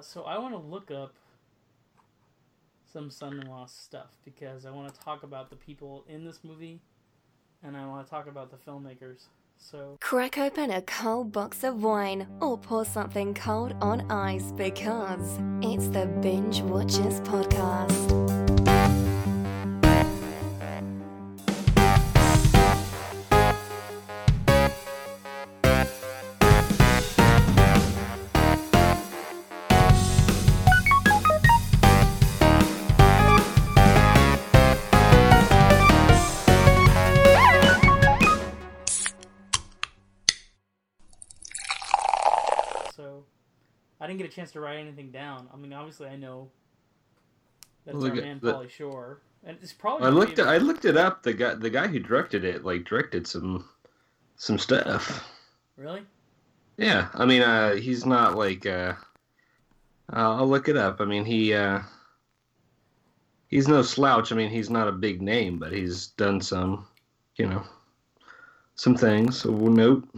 Uh, so I want to look up some son-in-law stuff because I want to talk about the people in this movie, and I want to talk about the filmmakers. So Crack open a cold box of wine or pour something cold on ice because it's the Binge Watchers Podcast. A chance to write anything down. I mean, obviously I know that's Look our at man Shore, and it's probably. I looked it, I looked it up. The guy the guy who directed it like directed some some stuff. Really? Yeah, I mean uh he's not like uh I'll I'll look it up. I mean he uh he's no slouch. I mean he's not a big name, but he's done some, you know, some things. So we'll note.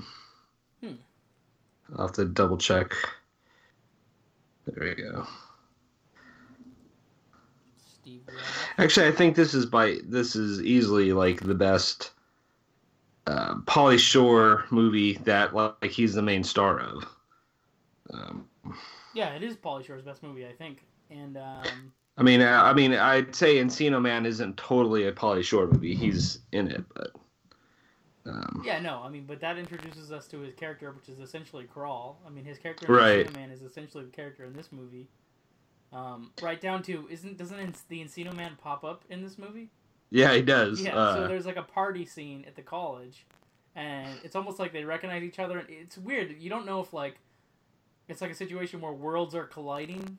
Hmm. I'll have to double check. There we go. Steve. Actually, I think this is by this is easily like the best uh, Pauly Shore movie that like he's the main star of. Um, Yeah, it is Pauly Shore's best movie, I think, and um, I mean, I, I mean, I'd say Encino Man isn't totally a Pauly Shore movie. He's in it, but um, yeah, no, I mean, but that introduces us to his character, which is essentially Crawl. I mean, his character Right. in Encino Man is essentially the character in this movie. Um, right down to isn't doesn't the Encino Man pop up in this movie? yeah, he does. Yeah, uh, so there's like a party scene at the college, and it's almost like they recognize each other. And it's weird. You don't know if like it's like a situation where worlds are colliding,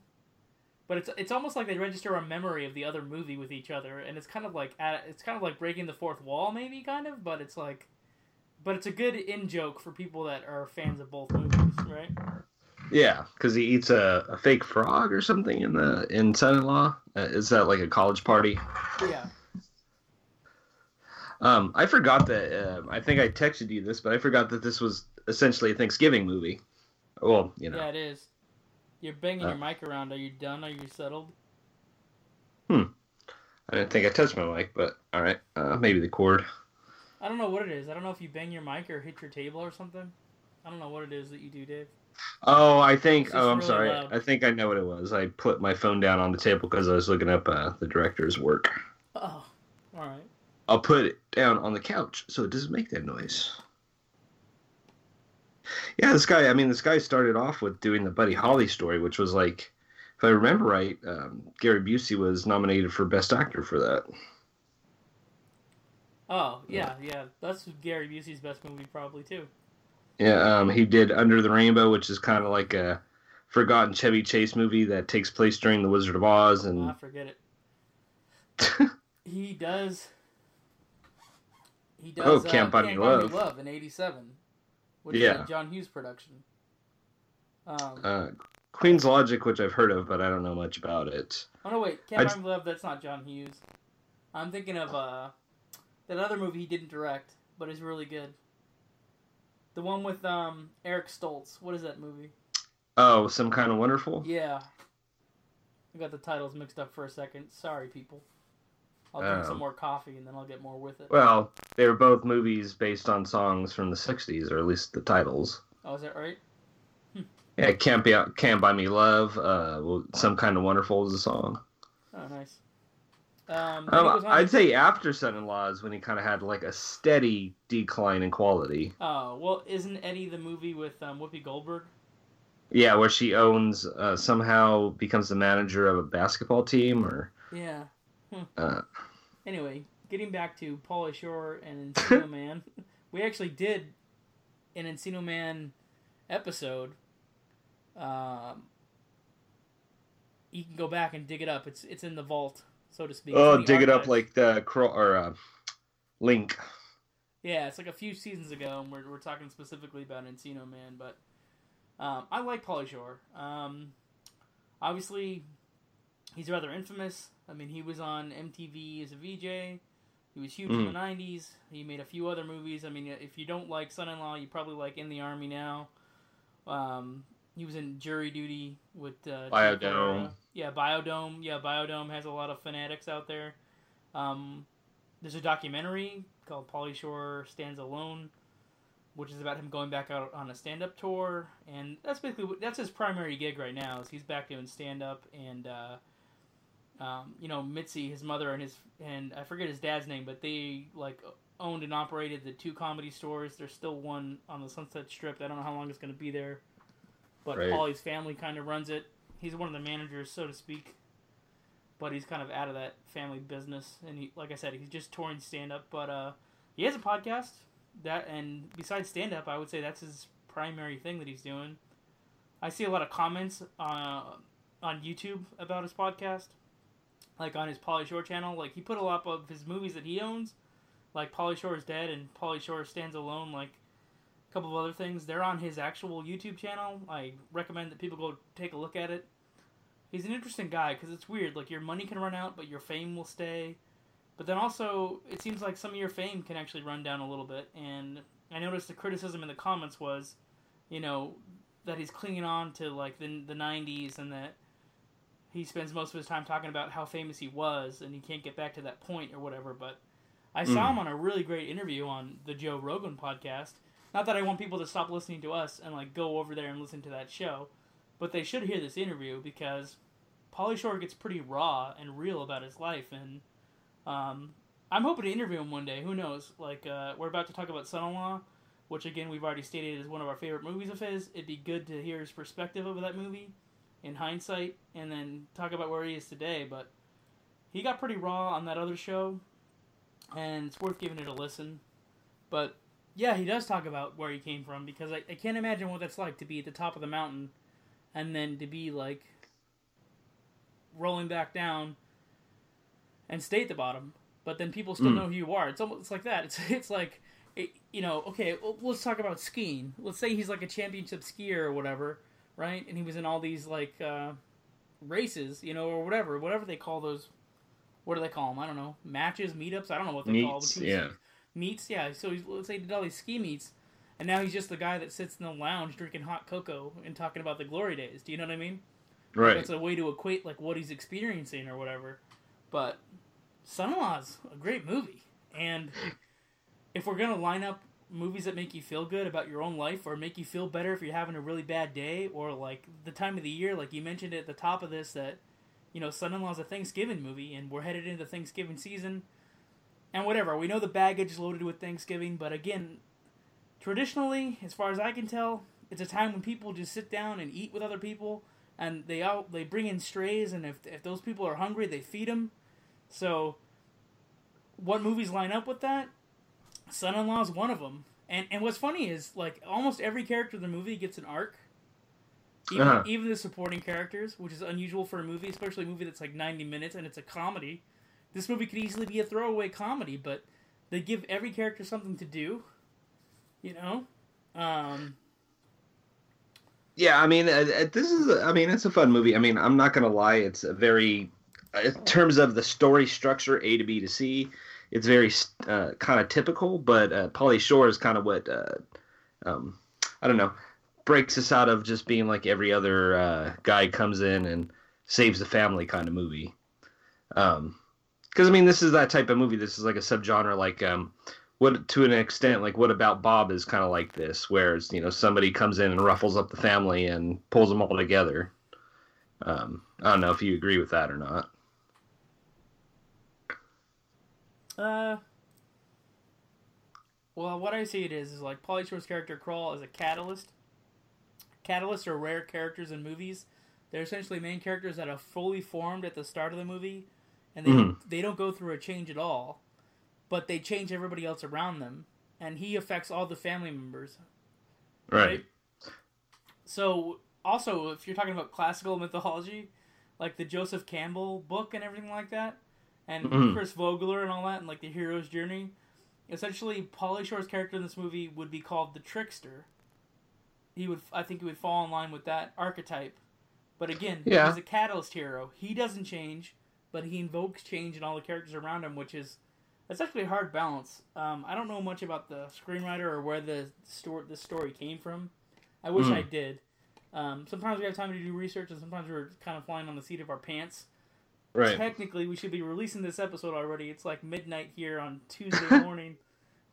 but it's it's almost like they register a memory of the other movie with each other, and it's kind of like it's kind of like breaking the fourth wall, maybe kind of. But it's like, but it's a good in joke for people that are fans of both movies, right? yeah, because he eats a, a fake frog or something in the in Son-in-Law. Uh, is that like a college party? Yeah. Um, I forgot that. Um, I think I texted you this, but I forgot that this was essentially a Thanksgiving movie. Well, you know. Yeah, it is. You're banging Uh. your mic around. Are you done? Are you settled? Hmm. I didn't think I touched my mic, but all right. Uh, maybe the cord. I don't know what it is. I don't know if you bang your mic or hit your table or something. I don't know what it is that you do, Dave. Oh, I think. Oh, I'm really sorry. loud. I think I know what it was. I put my phone down on the table because I was looking up uh, the director's work. Oh, all right. I'll put it down on the couch so it doesn't make that noise. Yeah, this guy. I mean, this guy started off with doing the Buddy Holly story, which was like, if I remember right, um, Gary Busey was nominated for Best Actor for that. Oh, yeah, yeah. That's Gary Busey's best movie, probably too. Yeah, um, he did Under the Rainbow, which is kind of like a forgotten Chevy Chase movie that takes place during The Wizard of Oz, Ah, I forget it. He does. He does. Oh, uh, Can't Buy Me Love. Love in '87, which is Yeah. a John Hughes production. Um, uh, Queen's Logic, which I've heard of, but I don't know much about it. oh no, wait, Can't I Buy Me Love. That's not John Hughes. I'm thinking of uh, that other movie he didn't direct, but is really good. The one with um Eric Stoltz. What is that movie? Oh, Some Kind of Wonderful. Yeah. I got the titles mixed up for a second. Sorry, people. I'll drink Oh. some more coffee and then I'll get more with it. Well, they were both movies based on songs from the '60s, or at least the titles. Oh, is that right? Yeah, Can't Be Can't Buy Me Love. Uh, Some Kind of Wonderful is a song. Oh, nice. Um, Um, I'd say after Son-in-Law is when he kind of had like a steady decline in quality. Oh, well, isn't Eddie the movie with um, Whoopi Goldberg? Yeah, where she owns uh, somehow becomes the manager of a basketball team, or Yeah. uh, Anyway, getting back to Pauly Shore and Encino Man, we actually did an Encino Man episode. Um, you can go back and dig it up. It's it's in the vault, so to speak. Oh, dig it up like the crawl or uh, Link. Yeah, it's like a few seasons ago, and we're, we're talking specifically about Encino Man, but um, I like Pauly Shore. Um, obviously, he's rather infamous. I mean, he was on MTV as a VJ. He was huge in the '90s. He made a few other movies. I mean, if you don't like Son-in-Law, you probably like In the Army Now. Um, he was in Jury Duty with uh, Biodome. Yeah, Biodome. Yeah, Biodome has a lot of fanatics out there. Um, there's a documentary called Pauly Shore Stands Alone, which is about him going back out on a stand-up tour, and that's basically that's his primary gig right now. Is he's back doing stand-up, and uh, um, you know Mitzi, his mother, and his and I forget his dad's name, but they like owned and operated the two comedy stores. There's still one on the Sunset Strip. I don't know how long it's going to be there, but Right. Pauly's family kind of runs it. He's one of the managers, so to speak. But he's kind of out of that family business, and he, like I said, he's just touring stand up. But uh, he has a podcast that, and besides stand up, I would say that's his primary thing that he's doing. I see a lot of comments uh, on YouTube about his podcast, like on his Pauly Shore channel. Like he put a lot of his movies that he owns, like Pauly Shore is Dead and Pauly Shore Stands Alone, like a couple of other things. They're on his actual YouTube channel. I recommend that people go take a look at it. He's an interesting guy because it's weird. Like your money can run out, but your fame will stay. But then also, it seems like some of your fame can actually run down a little bit. And I noticed the criticism in the comments was, you know, that he's clinging on to like the the '90s and that he spends most of his time talking about how famous he was and he can't get back to that point or whatever. But I saw Mm. him on a really great interview on the Joe Rogan podcast. Not that I want people to stop listening to us and like go over there and listen to that show, but they should hear this interview because Pauly Shore gets pretty raw and real about his life, and um, I'm hoping to interview him one day. Who knows? Like uh, we're about to talk about Son-in-Law, which again we've already stated is one of our favorite movies of his. It'd be good to hear his perspective of that movie in hindsight, and then talk about where he is today. But he got pretty raw on that other show, and it's worth giving it a listen. But yeah, he does talk about where he came from because I, I can't imagine what that's like to be at the top of the mountain and then to be like rolling back down and stay at the bottom. But then people still Mm. know who you are. It's almost it's like that. It's it's like it, you know. Okay, well, let's talk about skiing. Let's say he's like a championship skier or whatever, right? And he was in all these like uh, races, you know, or whatever, whatever they call those. What do they call them? I don't know. Matches, meetups. I don't know what they call them. Yeah. Meets. Yeah, so he's, let's say he did all these ski meets, and now he's just the guy that sits in the lounge drinking hot cocoa and talking about the glory days. Do you know what I mean? Right. That's a way to equate like what he's experiencing or whatever. But Son-in-Law's a great movie, and if we're gonna line up movies that make you feel good about your own life or make you feel better if you're having a really bad day or like the time of the year, like you mentioned at the top of this that you know Son-in-Law's a Thanksgiving movie and we're headed into Thanksgiving season and whatever. We know the baggage is loaded with Thanksgiving, but again, traditionally, as far as I can tell, it's a time when people just sit down and eat with other people, and they out they bring in strays, and if if those people are hungry, they feed them. So, what movies line up with that? Son-in-Law is one of them. And and what's funny is like almost every character in the movie gets an arc. Even, Uh-huh. even the supporting characters, which is unusual for a movie, especially a movie that's like 90 minutes and it's a comedy. This movie could easily be a throwaway comedy, but they give every character something to do. You know? Um, Yeah, I mean, uh, uh, this is. I mean, it's a fun movie. I mean, I'm not gonna lie. It's a very, uh, in terms of the story structure, A to B to C, it's very uh, kind of typical. But uh, Pauly Shore is kind of what, uh, um, I don't know, breaks us out of just being like every other uh, guy comes in and saves the family kind of movie. Um, because I mean, this is that type of movie. This is like a subgenre, like um, what to an extent like what about bob is kind of like this where it's you know somebody comes in and ruffles up the family and pulls them all together um, i don't know if you agree with that or not Uh, well, what I see it is is like Pauly Shore's character Crawl is a catalyst. Catalysts are rare characters in movies. They're essentially main characters that are fully formed at the start of the movie, and they Mhm. they don't go through a change at all, but they change everybody else around them, and he affects all the family members. right, So also, if you're talking about classical mythology, like the Joseph Campbell book and everything like that, and Mhm. Chris Vogler and all that, and like the hero's journey, essentially, Pauly Shore's character in this movie would be called the trickster. He would, I think, he would fall in line with that archetype. But again, Yeah. he's a catalyst hero. He doesn't change, but he invokes change in all the characters around him, which is that's actually a hard balance. Um, I don't know much about the screenwriter or where the story the story came from. I wish Mhm. I did, Um, sometimes we have time to do research, and sometimes we're kind of flying on the seat of our pants. Right. Technically, we should be releasing this episode already. It's like midnight here on Tuesday morning,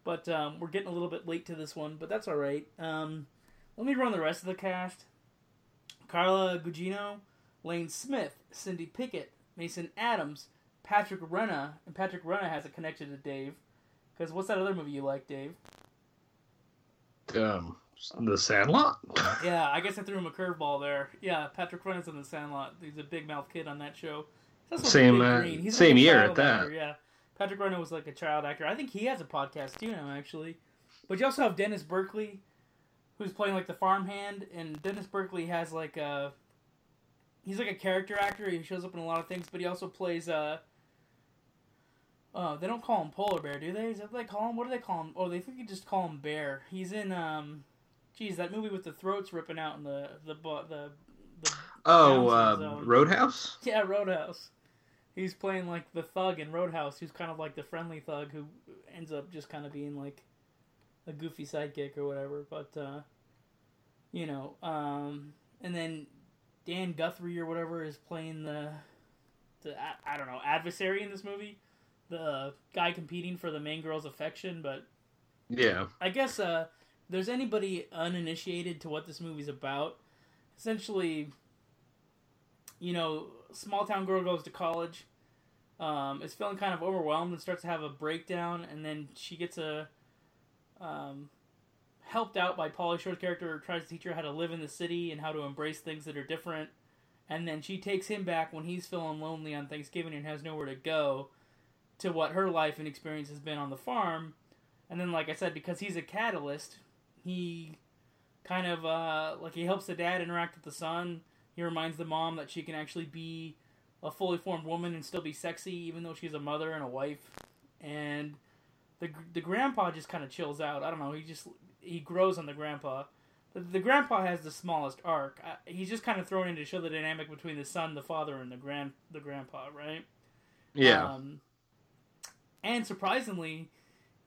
but um, we're getting a little bit late to this one. But that's all right. Um, let me run the rest of the cast: Carla Gugino, Lane Smith, Cindy Pickett, Mason Adams, Patrick Renna, and Patrick Renna has a connection to Dave. Because what's that other movie you like, Dave? Um, The Sandlot. Yeah, I guess I threw him a curveball there. Yeah, Patrick Renna's in The Sandlot. He's a big mouth kid on that show. Same, uh, same year at that. actor, Yeah, Patrick Renna was like a child actor. I think he has a podcast too now, actually. But you also have Dennis Burkley, who's playing like the farmhand, and Dennis Burkley has like a. He's like a character actor. He shows up in a lot of things, but he also plays uh Oh, they don't call him Polar Bear, do they? Is that what they call him? What do they call him? Oh, they think you just call him Bear. He's in um, geez, that movie with the throats ripping out and the the the, the Oh, uh. Roadhouse. yeah Roadhouse. He's playing like the thug in Roadhouse, who's kind of like the friendly thug who ends up just kind of being like a goofy sidekick or whatever. But uh, you know, um, and then Dan Guthrie or whatever is playing the the I, I don't know adversary in this movie, the guy competing for the main girl's affection. But Yeah. I guess uh, there's anybody uninitiated to what this movie's about, essentially, you know, small town girl goes to college, um, is feeling kind of overwhelmed and starts to have a breakdown, and then she gets a um, helped out by Pauly Shore's character, tries to teach her how to live in the city and how to embrace things that are different. And then she takes him back when he's feeling lonely on Thanksgiving and has nowhere to go to what her life and experience has been on the farm. And then, like I said, because he's a catalyst, he kind of uh, like he helps the dad interact with the son. He reminds the mom that she can actually be a fully formed woman and still be sexy, even though she's a mother and a wife. And the the grandpa just kind of chills out. I don't know. He just he grows on the grandpa. The, the grandpa has the smallest arc. I, he's just kind of thrown in to show the dynamic between the son, the father, and the grand the grandpa, right? Yeah. Um, and surprisingly,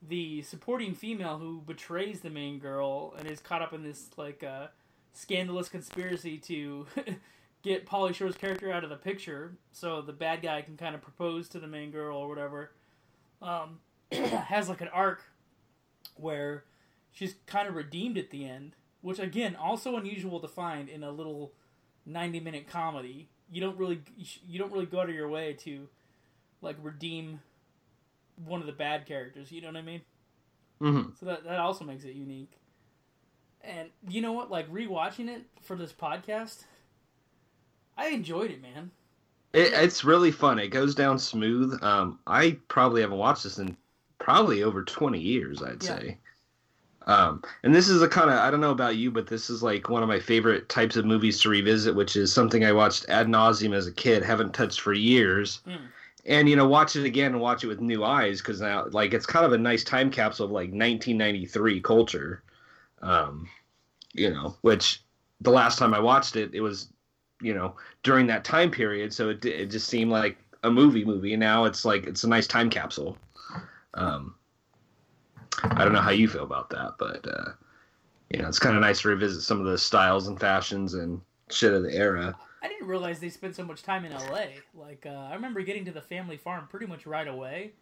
the supporting female who betrays the main girl and is caught up in this like uh, scandalous conspiracy to get Pauly Shore's character out of the picture, so the bad guy can kind of propose to the main girl or whatever. Um, has like an arc where she's kind of redeemed at the end, which again also unusual to find in a little ninety minute comedy. You don't really you don't really go out of your way to like redeem one of the bad characters. You know what I mean? hmm So that that also makes it unique. And you know what? Like rewatching it for this podcast, I enjoyed it, man. It, it's really fun. It goes down smooth. Um, I probably haven't watched this in probably over 20 years, I'd Yeah. say. Um, and this is a kind of, I don't know about you, but this is like one of my favorite types of movies to revisit, which is something I watched ad nauseum as a kid, haven't touched for years. Mm. And, you know, watch it again and watch it with new eyes because now, like, it's kind of a nice time capsule of like 1993 culture. Um, you know, which the last time I watched it, it was you know during that time period so it, it just seemed like a movie movie and now it's like it's a nice time capsule um i don't know how you feel about that but uh you know it's kind of nice to revisit some of the styles and fashions and shit of the era I didn't realize they spent so much time in L.A. Like uh, I remember getting to the family farm pretty much right away,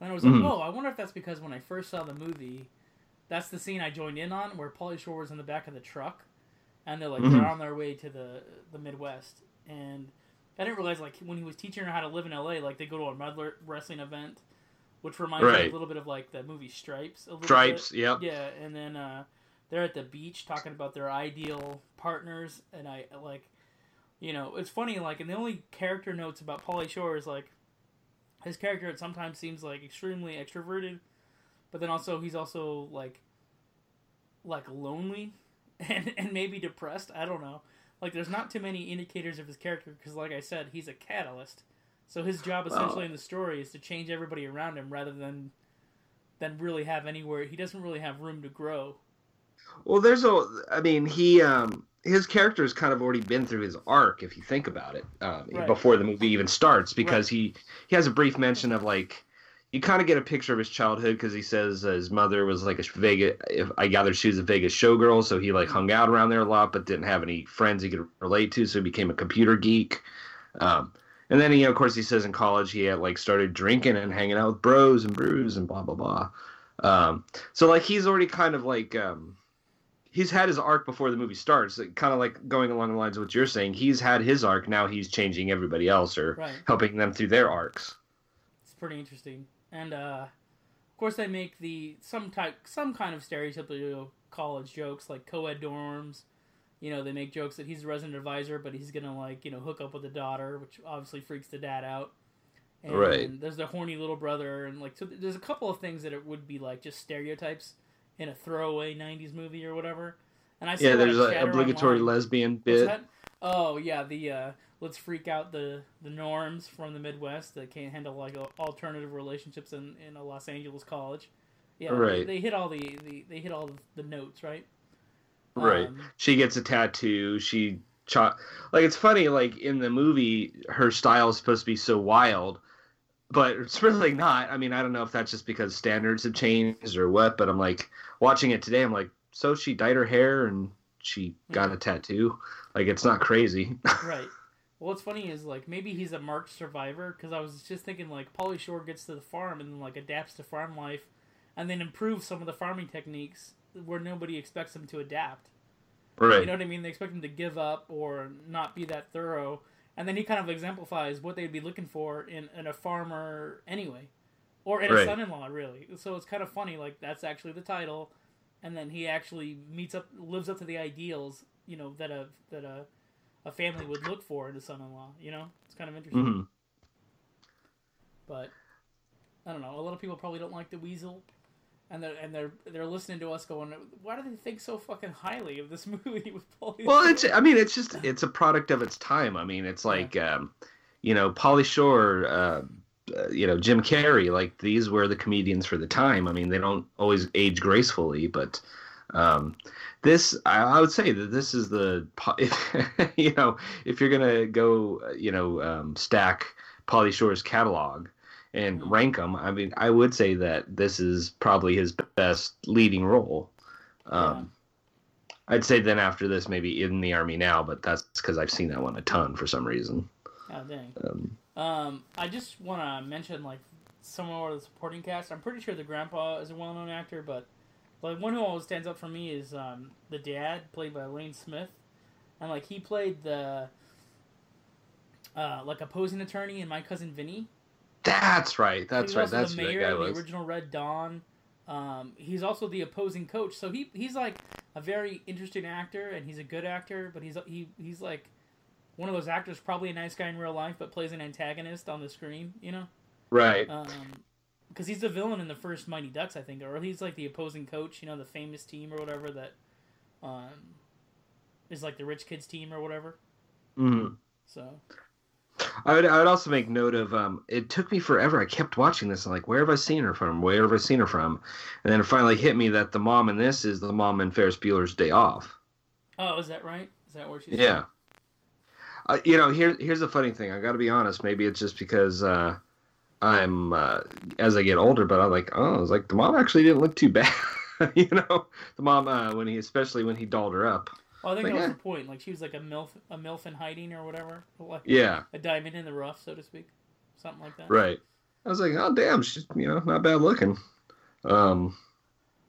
and I was like, Mhm. "Oh, I wonder if that's because when I first saw the movie, that's the scene I joined in on where Pauly Shore was in the back of the truck, and they're like Mhm. they're on their way to the the Midwest, and I didn't realize like when he was teaching her how to live in L.A., like they go to a wrestling event, which reminds me a little bit of like the movie Stripes. A little stripes bit. yep Yeah, and then uh, they're at the beach talking about their ideal partners, and I like, you know, it's funny. Like, and the only character notes about Pauly Shore is like, his character sometimes seems like extremely extroverted, but then also he's also like, like lonely, and and maybe depressed. I don't know. Like, there's not too many indicators of his character because, like I said, he's a catalyst. So his job essentially in the story is to change everybody around him rather than than really have anywhere. He doesn't really have room to grow. well there's a i mean he um his character has kind of already been through his arc if you think about it um, Right. before the movie even starts because he he has a brief mention of like you kind of get a picture of his childhood because he says uh, his mother was like a Vegas. If I gather, she was a Vegas showgirl, so he like hung out around there a lot, but didn't have any friends he could relate to, so he became a computer geek. Um, and then he, of course, he says in college he had like started drinking and hanging out with bros and brews and blah blah blah. Um, so like he's already kind of like um, he's had his arc before the movie starts. Kind of like going along the lines of what you're saying. He's had his arc. Now he's changing everybody else or Right. helping them through their arcs. It's pretty interesting. And uh, of course, they make the some type, some kind of stereotypical college jokes like co-ed dorms. You know, they make jokes that he's a resident advisor, but he's gonna like you know hook up with the daughter, which obviously freaks the dad out. And Right. There's the horny little brother, and like so there's a couple of things that it would be like just stereotypes in a throwaway '90s movie or whatever. And I Yeah, there's an obligatory online. lesbian bit. Oh yeah, the uh, let's freak out the the norms from the Midwest that can't handle like al- alternative relationships in, in a Los Angeles college. Yeah, Right. They, they hit all the, the they hit all the notes, right? Right. Um, She gets a tattoo. She cho- like it's funny. Like in the movie, her style is supposed to be so wild, but it's really not. I mean, I don't know if that's just because standards have changed or what. But I'm like watching it today. I'm like, so she dyed her hair and she got a tattoo. Like it's not crazy. right. Well, what's funny is like maybe he's a marked survivor because I was just thinking like Pauly Shore gets to the farm and like adapts to farm life, and then improves some of the farming techniques where nobody expects him to adapt. right. You know what I mean? They expect him to give up or not be that thorough. And then he kind of exemplifies what they'd be looking for in, in a farmer anyway. Or in a son in law, really. So it's kind of funny, like that's actually the title. And then he actually meets up lives up to the ideals, you know, that a that a, a family would look for in a son in law, you know? It's kind of interesting. hmm But I don't know, a lot of people probably don't like the weasel. And they're and they're they're listening to us going, why do they think so fucking highly of this movie with Pauly? Well, it's. I mean, it's just. It's a product of its time. I mean, it's like, um, you know, Pauly Shore. Uh, uh, you know, Jim Carrey. Like these were the comedians for the time. I mean, they don't always age gracefully, but um, this, I, I would say that this is the. If, you know, if you're gonna go, you know, um, stack Pauly Shore's catalog and Mhm. rank them, I mean, I would say that this is probably his best leading role. Um, I'd say then after this, maybe in the army now, but that's because I've seen that one a ton for some reason. Oh dang. Um, Um, I just want to mention like some more of the supporting cast. I'm pretty sure the grandpa is a well-known actor, but like one who always stands up for me is um, the dad, played by Lane Smith, and like he played the uh, like opposing attorney in My Cousin Vinny. That's right. That's right. That's the who that mayor guy of the was. original Red Dawn. Um, he's also the opposing coach, so he he's like a very interesting actor, and he's a good actor. But he's he he's like one of those actors, probably a nice guy in real life, but plays an antagonist on the screen. You know, Right. because he's the villain in the first Mighty Ducks, I think, or he's like the opposing coach. You know, the famous team or whatever that um, is like the rich kids team or whatever. hmm So I would. I would also make note of. Um, it took me forever. I kept watching this. and like, where have I seen her from? Where have I seen her from? And then it finally hit me that the mom in this is the mom in Ferris Bueller's Day Off. oh, is that right? Is that where she's Yeah. Uh, you know, here here's the funny thing. I got to be honest. Maybe it's just because uh, I'm uh, as I get older, but I'm like, oh, it's like the mom actually didn't look too bad. you know, the mom uh, when he, especially when he dolled her up. Oh, I think Like, that was eh. the point. Like she was like a milf, a milf in hiding or whatever. Like Yeah, a diamond in the rough, so to speak, something like that. right. I was like, oh damn, she's you know not bad looking. Um,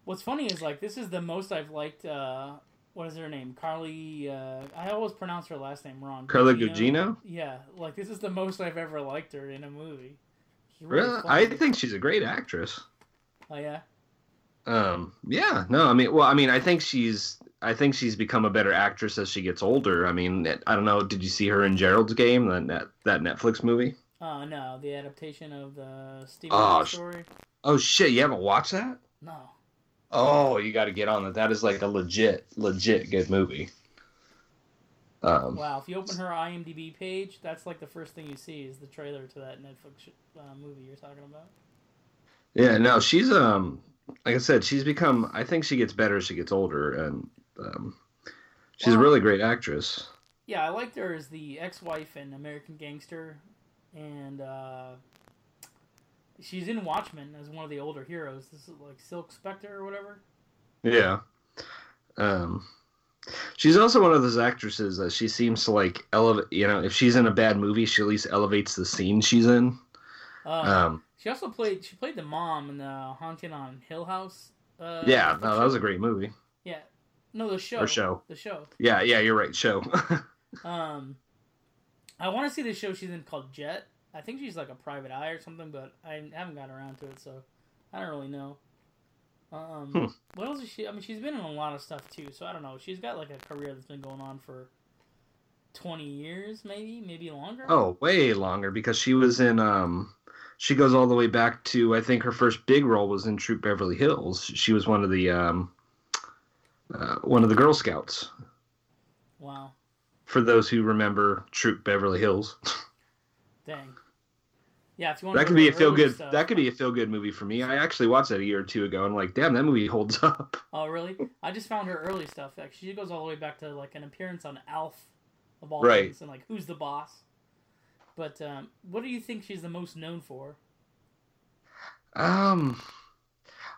What's funny is like this is the most I've liked. Uh, what is her name? Carly. Uh, I always pronounce her last name wrong. Gugino? Gugino. Yeah, like this is the most I've ever liked her in a movie. Really Really, I think she's a great actress. Oh yeah. Um, yeah, no, I mean, well, I mean, I think she's, I think she's become a better actress as she gets older. I mean, I don't know, did you see her in Gerald's Game, that net, that Netflix movie? Oh no, the adaptation of the Stephen Oh, story. Oh shit, you haven't watched that? No. Oh, you got to get on that. That is like a legit, legit good movie. Um, Wow, if you open her IMDb page, that's like the first thing you see is the trailer to that Netflix uh, movie you're talking about. yeah, no, she's um, like I said, she's become. I think she gets better as she gets older, and um, she's a really great actress. Yeah, I liked her as the ex-wife in American Gangster, and uh, She's in Watchmen as one of the older heroes. This is like Silk Spectre or whatever. Yeah. Um, she's also one of those actresses that she seems to like elevate. You know, if she's in a bad movie, she at least elevates the scene she's in. Uh, Um, she also played. She played the mom in the Haunting on Hill House. Uh, yeah, no, that was a great movie. Yeah, no, the show. Or show. The show. Yeah, yeah, you're right. Show. Um, I want to see the show she's in called Jett. I think she's like a private eye or something, but I haven't gotten around to it, so I don't really know. Um, Hmm. what else is she? I mean, she's been in a lot of stuff too, so I don't know. She's got like a career that's been going on for twenty years, maybe, maybe longer. oh, way longer because she was in. Um, she goes all the way back to I think her first big role was in Troop Beverly Hills. She was one of the um, uh, one of the Girl Scouts. wow, For those who remember Troop Beverly Hills, dang. Yeah, if you want that could be a feel good. That could be a feel good movie for me. I actually watched that a year or two ago and I'm like, damn, that movie holds up. Oh, really? I just found her early stuff. Like, she goes all the way back to like an appearance on Alf, of all Right. things, and like Who's the Boss. But um, what do you think she's the most known for? Um,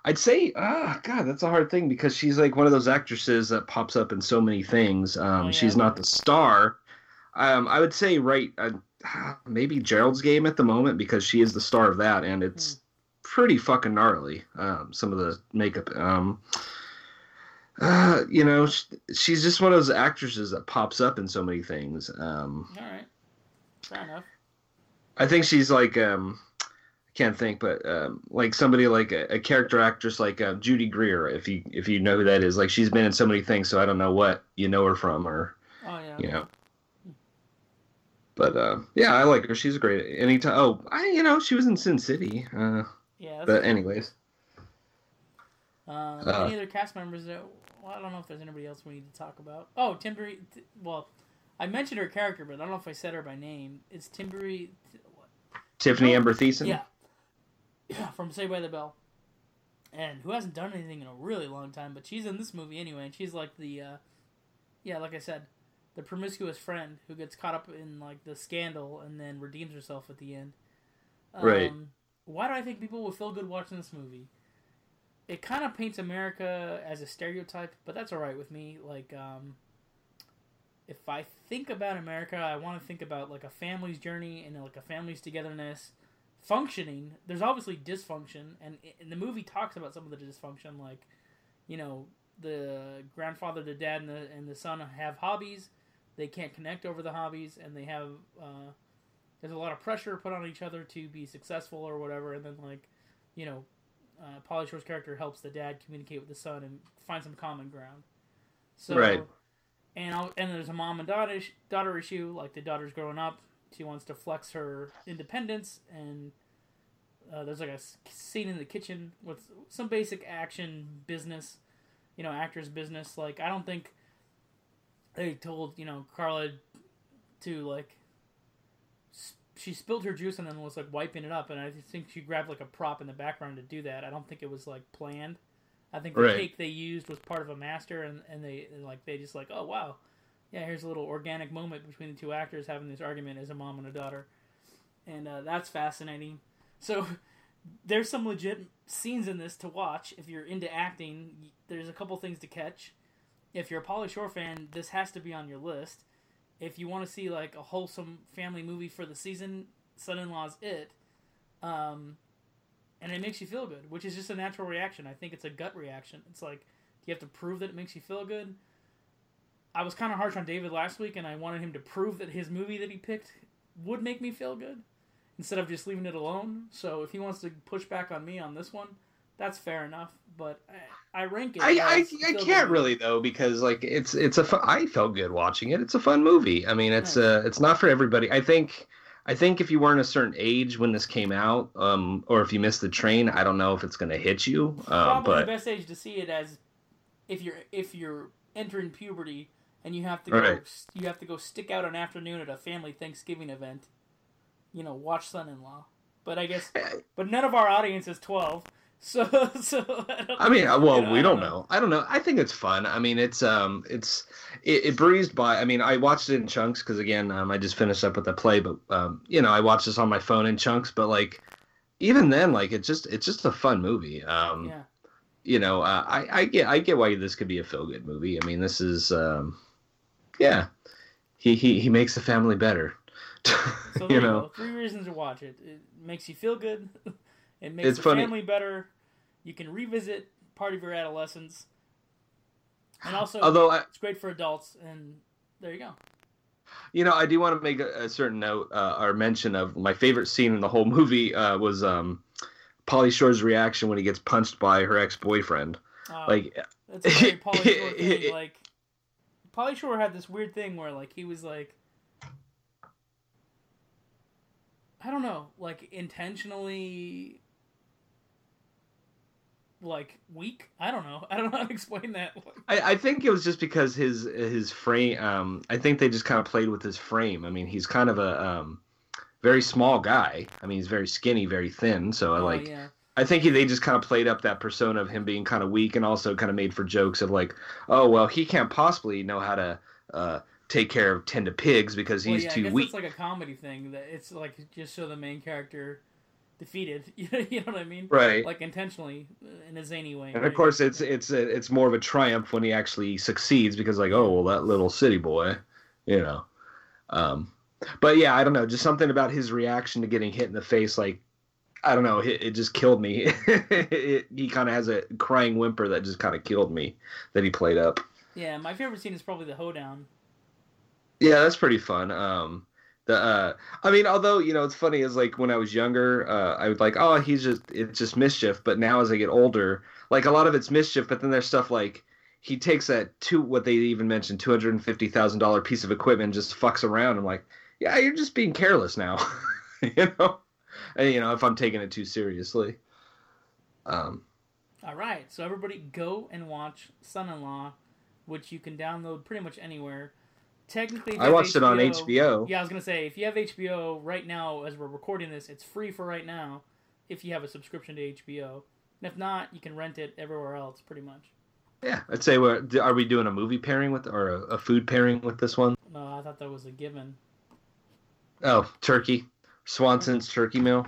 I'd say, ah, God, that's a hard thing because she's like one of those actresses that pops up in so many things. Um, Oh, yeah. she's not the star. Um, I would say right, uh, maybe Gerald's Game at the moment because she is the star of that, and it's pretty fucking gnarly. Um, some of the makeup. Um, uh, you know, sh- she's just one of those actresses that pops up in so many things. Um, All right, fair enough. I think she's like um I can't think, but um, like somebody like a, a character actress like uh, Judy Greer, if you if you know who that is, like she's been in so many things, so I don't know what you know her from or Oh yeah. you know. But uh, yeah, I like her. She's great. Anytime. Oh, I you know she was in Sin City. Uh, Yeah. But anyways, Um, Uh, any other cast members that? Well, I don't know if there's anybody else we need to talk about. Oh, Timbery. T- well, I mentioned her character, but I don't know if I said her by name. It's Timbery. T- what? Tiffani Amber Thiessen. Yeah. Yeah, from Saved by the Bell. And who hasn't done anything in a really long time, but she's in this movie anyway, and she's like the, uh, yeah, like I said, the promiscuous friend who gets caught up in like the scandal and then redeems herself at the end. Um, Right. Why do I think people will feel good watching this movie? It kind of paints America as a stereotype, but that's all right with me. Like, um, if I think about America, I want to think about like a family's journey and like a family's togetherness, functioning. There's obviously dysfunction, and, and the movie talks about some of the dysfunction, like you know the grandfather, the dad, and the and the son have hobbies. They can't connect over the hobbies, and they have uh, there's a lot of pressure put on each other to be successful or whatever. And then like you know, uh, Pauly Shore's character helps the dad communicate with the son and find some common ground. So Right. and I'll, and there's a mom and daughter ish- daughter issue. Like the daughter's growing up, she wants to flex her independence, and uh, there's like a scene in the kitchen with some basic action business, you know, actors business. Like I don't think they told you know Carla to like she spilled her juice and then was like wiping it up, and I think she grabbed like a prop in the background to do that. I don't think it was like planned. I think the Right. cake they used was part of a master, and and they and, like they just like oh wow, yeah here's a little organic moment between the two actors having this argument as a mom and a daughter, and uh, that's fascinating. So there's some legit scenes in this to watch if you're into acting. There's a couple things to catch. If you're a Pauly Shore fan, this has to be on your list. If you want to see like a wholesome family movie for the season, Son-in-Law's It, um, and it makes you feel good, which is just a natural reaction. I think it's a gut reaction. It's like, do you have to prove that it makes you feel good? I was kind of harsh on David last week, and I wanted him to prove that his movie that he picked would make me feel good instead of just leaving it alone. So if he wants to push back on me on this one, that's fair enough. But I, I rank it. I, I, I can't really though because like it's it's a fu- I felt good watching it. It's a fun movie. I mean, it's uh it's not for everybody. I think I think if you weren't a certain age when this came out, um, or if you missed the train, I don't know if it's gonna hit you. Um, Probably the best age to see it as if you're if you're entering puberty and you have to go Right. you have to go stick out an afternoon at a family Thanksgiving event. You know, watch Son-in-Law. But I guess, but none of our audience is twelve, so so. I, I mean, uh, well, you know, we don't know. I don't know. I think it's fun. I mean, it's um, it's it, it breezed by. I mean, I watched it in chunks because again, um, I just finished up with the play, but um, you know, I watched this on my phone in chunks. But like, even then, like it's just it's just a fun movie. Um, yeah. you know, uh, I I get I get why this could be a feel good movie. I mean, this is um, yeah, he he he makes the family better. So you you, know, go. Three reasons to watch it. It makes you feel good. it makes It's the funny. family better. You can revisit part of your adolescence. And also, although I, it's great for adults. And there you go. You know, I do want to make a, a certain note uh, or mention of my favorite scene in the whole movie uh, was um, Pauly Shore's reaction when he gets punched by her ex boyfriend. Uh, Like, That's a very Pauly Shore thing. Like, Pauly Shore had this weird thing where, like, he was like, I don't know, like intentionally, like weak. I don't know. I don't know how to explain that. I, I think it was just because his his frame. Um, I think they just kind of played with his frame. I mean, he's kind of a um, very small guy. I mean, he's very skinny, very thin. So I Oh, like. yeah. I think he, they just kind of played up that persona of him being kind of weak, and also kind of made for jokes of like, oh well, he can't possibly know how to uh, take care of tend to pigs because Well, he's yeah, I too guess weak. it's like a comedy thing that it's like just so the main character defeated. You know, what I mean? Right. Like intentionally in a zany way. And of course, it's it's it's more of a triumph when he actually succeeds because like, oh well, that little city boy, you know. Um, but yeah, I don't know, just something about his reaction to getting hit in the face, like I don't know, it, it just killed me. it, he kind of has a crying whimper that just kind of killed me that he played up. Yeah, my favorite scene is probably the hoedown. Yeah, that's pretty fun. Um, the uh, I mean, although you know, it's funny is like when I was younger, uh, I would like, oh, he's just it's just mischief. But now as I get older, like a lot of it's mischief. But then there's stuff like he takes that two what they even mentioned two hundred and fifty thousand dollar piece of equipment just fucks around. I'm like, yeah, you're just being careless now, you know. And, you know, if I'm taking it too seriously. Um, All right, so everybody go and watch Son-in-Law, which you can download pretty much anywhere. Technically, I watched it on HBO. Yeah, I was gonna say if you have HBO right now, as we're recording this, it's free for right now. If you have a subscription to HBO, and if not, you can rent it everywhere else, pretty much. Yeah, I'd say we're are we doing a movie pairing with or a, a food pairing with this one? No, I thought that was a given. Oh, turkey. Swanson's turkey meal.